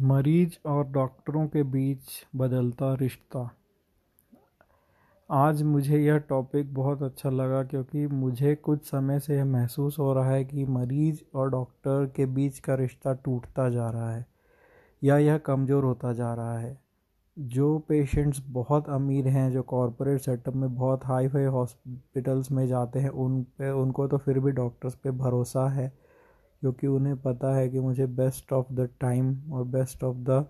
मरीज़ और डॉक्टरों के बीच बदलता रिश्ता। आज मुझे यह टॉपिक बहुत अच्छा लगा क्योंकि मुझे कुछ समय से यह महसूस हो रहा है कि मरीज़ और डॉक्टर के बीच का रिश्ता टूटता जा रहा है या यह कमज़ोर होता जा रहा है। जो पेशेंट्स बहुत अमीर हैं, जो कॉरपोरेट सेटअप में बहुत हाई फाई हॉस्पिटल्स में जाते हैं, उन पे, उनको तो फिर भी डॉक्टर्स पे भरोसा है। क्योंकि उन्हें पता है कि मुझे बेस्ट ऑफ़ द टाइम और best of the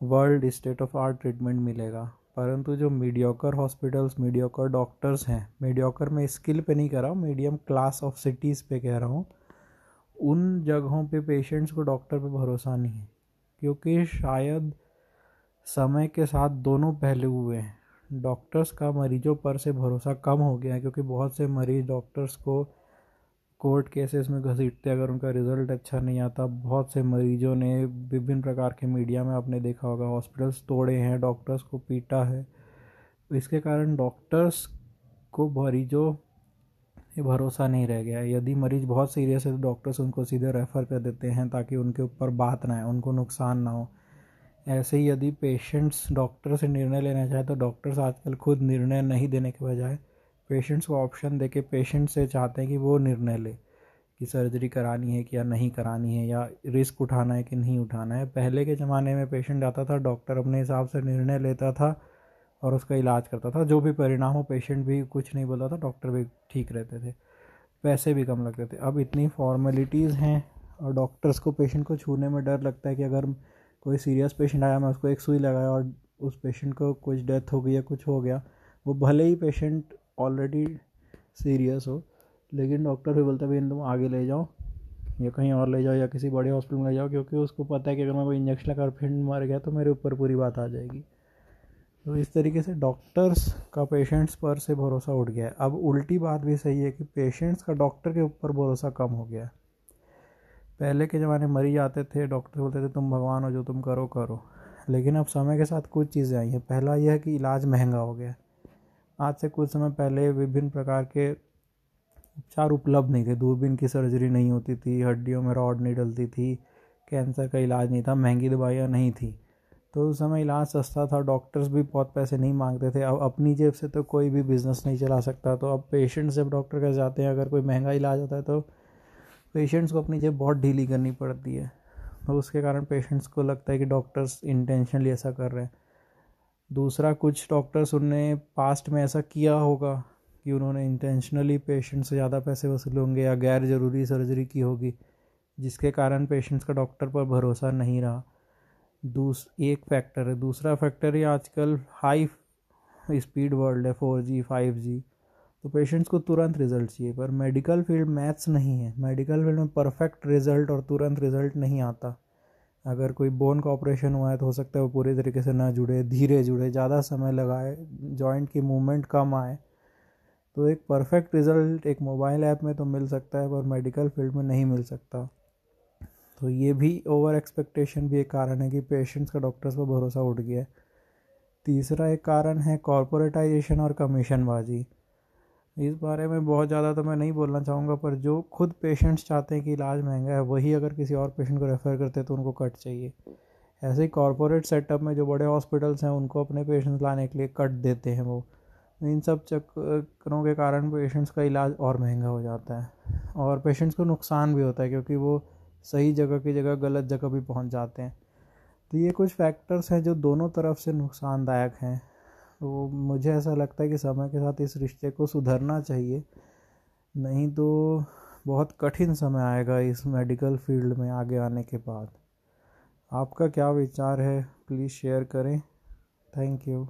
world state of art treatment मिलेगा। परंतु जो मीडियोकर हॉस्पिटल्स मीडियोकर डॉक्टर्स हैं मीडियोकर में स्किल पे नहीं कह रहा हूँ मीडियम क्लास ऑफ़ सिटीज़ पे कह रहा हूँ, उन जगहों पे पेशेंट्स को डॉक्टर पे भरोसा नहीं है। क्योंकि शायद समय के साथ दोनों पहलू हुए हैं। डॉक्टर्स का मरीजों पर से भरोसा कम हो गया है, क्योंकि बहुत से मरीज़ डॉक्टर्स को कोर्ट केसेस में घसीटते, अगर उनका रिज़ल्ट अच्छा नहीं आता, बहुत से मरीजों ने विभिन्न प्रकार के मीडिया में आपने देखा होगा, हॉस्पिटल्स तोड़े हैं, डॉक्टर्स को पीटा है। इसके कारण डॉक्टर्स को मरीजों भरोसा नहीं रह गया। यदि मरीज़ बहुत सीरियस है तो डॉक्टर्स उनको सीधे रेफ़र कर देते हैं ताकि उनके ऊपर बात ना आए, उनको नुकसान ना हो। ऐसे ही यदि पेशेंट्स डॉक्टर से निर्णय लेना चाहे तो डॉक्टर्स आजकल खुद निर्णय नहीं देने के बजाय पेशेंट्स को ऑप्शन दे के पेशेंट से चाहते हैं कि वो निर्णय ले कि सर्जरी करानी है कि या नहीं करानी है या रिस्क उठाना है कि नहीं उठाना है। पहले के ज़माने में पेशेंट आता था, डॉक्टर अपने हिसाब से निर्णय लेता था और उसका इलाज करता था। जो भी परिणाम हो, पेशेंट भी कुछ नहीं बोलता था, डॉक्टर भी ठीक रहते थे, पैसे भी कम लगते थे। अब इतनी फॉर्मेलिटीज़ हैं और डॉक्टर्स को पेशेंट को छूने में डर लगता है कि अगर कोई सीरियस पेशेंट आया, मैं उसको एक सुई लगाया और उस पेशेंट को कुछ डेथ हो गई या कुछ हो गया, वो भले ही पेशेंट ऑलरेडी सीरियस हो। लेकिन डॉक्टर भी बोलता है, भाई तुम आगे ले जाओ, या कहीं और ले जाओ, या किसी बड़े हॉस्पिटल में ले जाओ, क्योंकि उसको पता है कि अगर मैं कोई इंजेक्शन लगा पेशेंट मर गया तो मेरे ऊपर पूरी बात आ जाएगी। तो इस तरीके से डॉक्टर्स का पेशेंट्स पर से भरोसा उठ गया है। अब उल्टी बात भी सही है कि पेशेंट्स का डॉक्टर के ऊपर भरोसा कम हो गया है। पहले के ज़माने मरीज़ आते थे डॉक्टर बोलते थे, तुम भगवान हो, जो तुम करो करो। लेकिन अब समय के साथ कुछ चीज़ें आई हैं। पहला यह है कि इलाज महँगा हो गया आज से कुछ समय पहले विभिन्न प्रकार के उपचार उपलब्ध नहीं थे। दूरबीन की सर्जरी नहीं होती थी, हड्डियों में रॉड नहीं डलती थी, कैंसर का इलाज नहीं था, महँगी दवाइयाँ नहीं थी। तो उस समय इलाज सस्ता था, डॉक्टर्स भी बहुत पैसे नहीं मांगते थे। अब अपनी जेब से तो कोई भी बिज़नेस नहीं चला सकता। तो अब पेशेंट्स जब डॉक्टर के जाते हैं, अगर कोई महँगा इलाज होता है तो पेशेंट्स को अपनी जेब बहुत ढीली करनी पड़ती है। तो उसके कारण पेशेंट्स को लगता है कि डॉक्टर्स इंटेंशनली ऐसा कर रहे हैं। दूसरा कुछ डॉक्टर्स उनने पास्ट में ऐसा किया होगा कि उन्होंने इंटेंशनली पेशेंट से ज़्यादा पैसे वसूले होंगे या गैर ज़रूरी सर्जरी की होगी, जिसके कारण पेशेंट्स का डॉक्टर पर भरोसा नहीं रहा। दूस, एक फैक्टर है। दूसरा फैक्टर ही आजकल हाई स्पीड वर्ल्ड है फोर जी फाइव जी तो पेशेंट्स को तुरंत रिज़ल्ट चाहिए, पर मेडिकल फ़ील्ड मैथ्स नहीं है। मेडिकल फ़ील्ड में परफेक्ट रिज़ल्ट और तुरंत रिज़ल्ट नहीं आता। अगर कोई बोन का ऑपरेशन हुआ है तो हो सकता है वो पूरी तरीके से ना जुड़े, धीरे जुड़े, ज़्यादा समय लगाए जॉइंट की मूवमेंट कम आए। तो एक परफेक्ट रिज़ल्ट एक मोबाइल ऐप में तो मिल सकता है, पर मेडिकल फ़ील्ड में नहीं मिल सकता। तो ये भी ओवर एक्सपेक्टेशन भी एक कारण है कि पेशेंट्स का डॉक्टर्स पर भरोसा उठ गया है। तीसरा एक कारण है कॉरपोरेटाइजेशन और कमीशनबाजी इस बारे में बहुत ज़्यादा तो मैं नहीं बोलना चाहूँगा, पर जो खुद पेशेंट्स चाहते हैं कि इलाज महँगा है, वही अगर किसी और पेशेंट को रेफ़र करते हैं तो उनको कट चाहिए। ऐसे ही कॉरपोरेट सेटअप में जो बड़े हॉस्पिटल्स हैं, उनको अपने पेशेंट्स लाने के लिए कट देते हैं वो। इन सब चक्करों के कारण पेशेंट्स का इलाज और महँगा हो जाता है और पेशेंट्स को नुकसान भी होता है, क्योंकि वो सही जगह की जगह गलत जगह भी पहुँच जाते हैं। तो ये कुछ फैक्टर्स हैं जो दोनों तरफ़ से नुकसानदायक हैं। तो मुझे ऐसा लगता है कि समय के साथ इस रिश्ते को सुधरना चाहिए। नहीं तो बहुत कठिन समय आएगा इस मेडिकल फ़ील्ड में आगे आने के बाद। आपका क्या विचार है? प्लीज़ शेयर करें। Thank you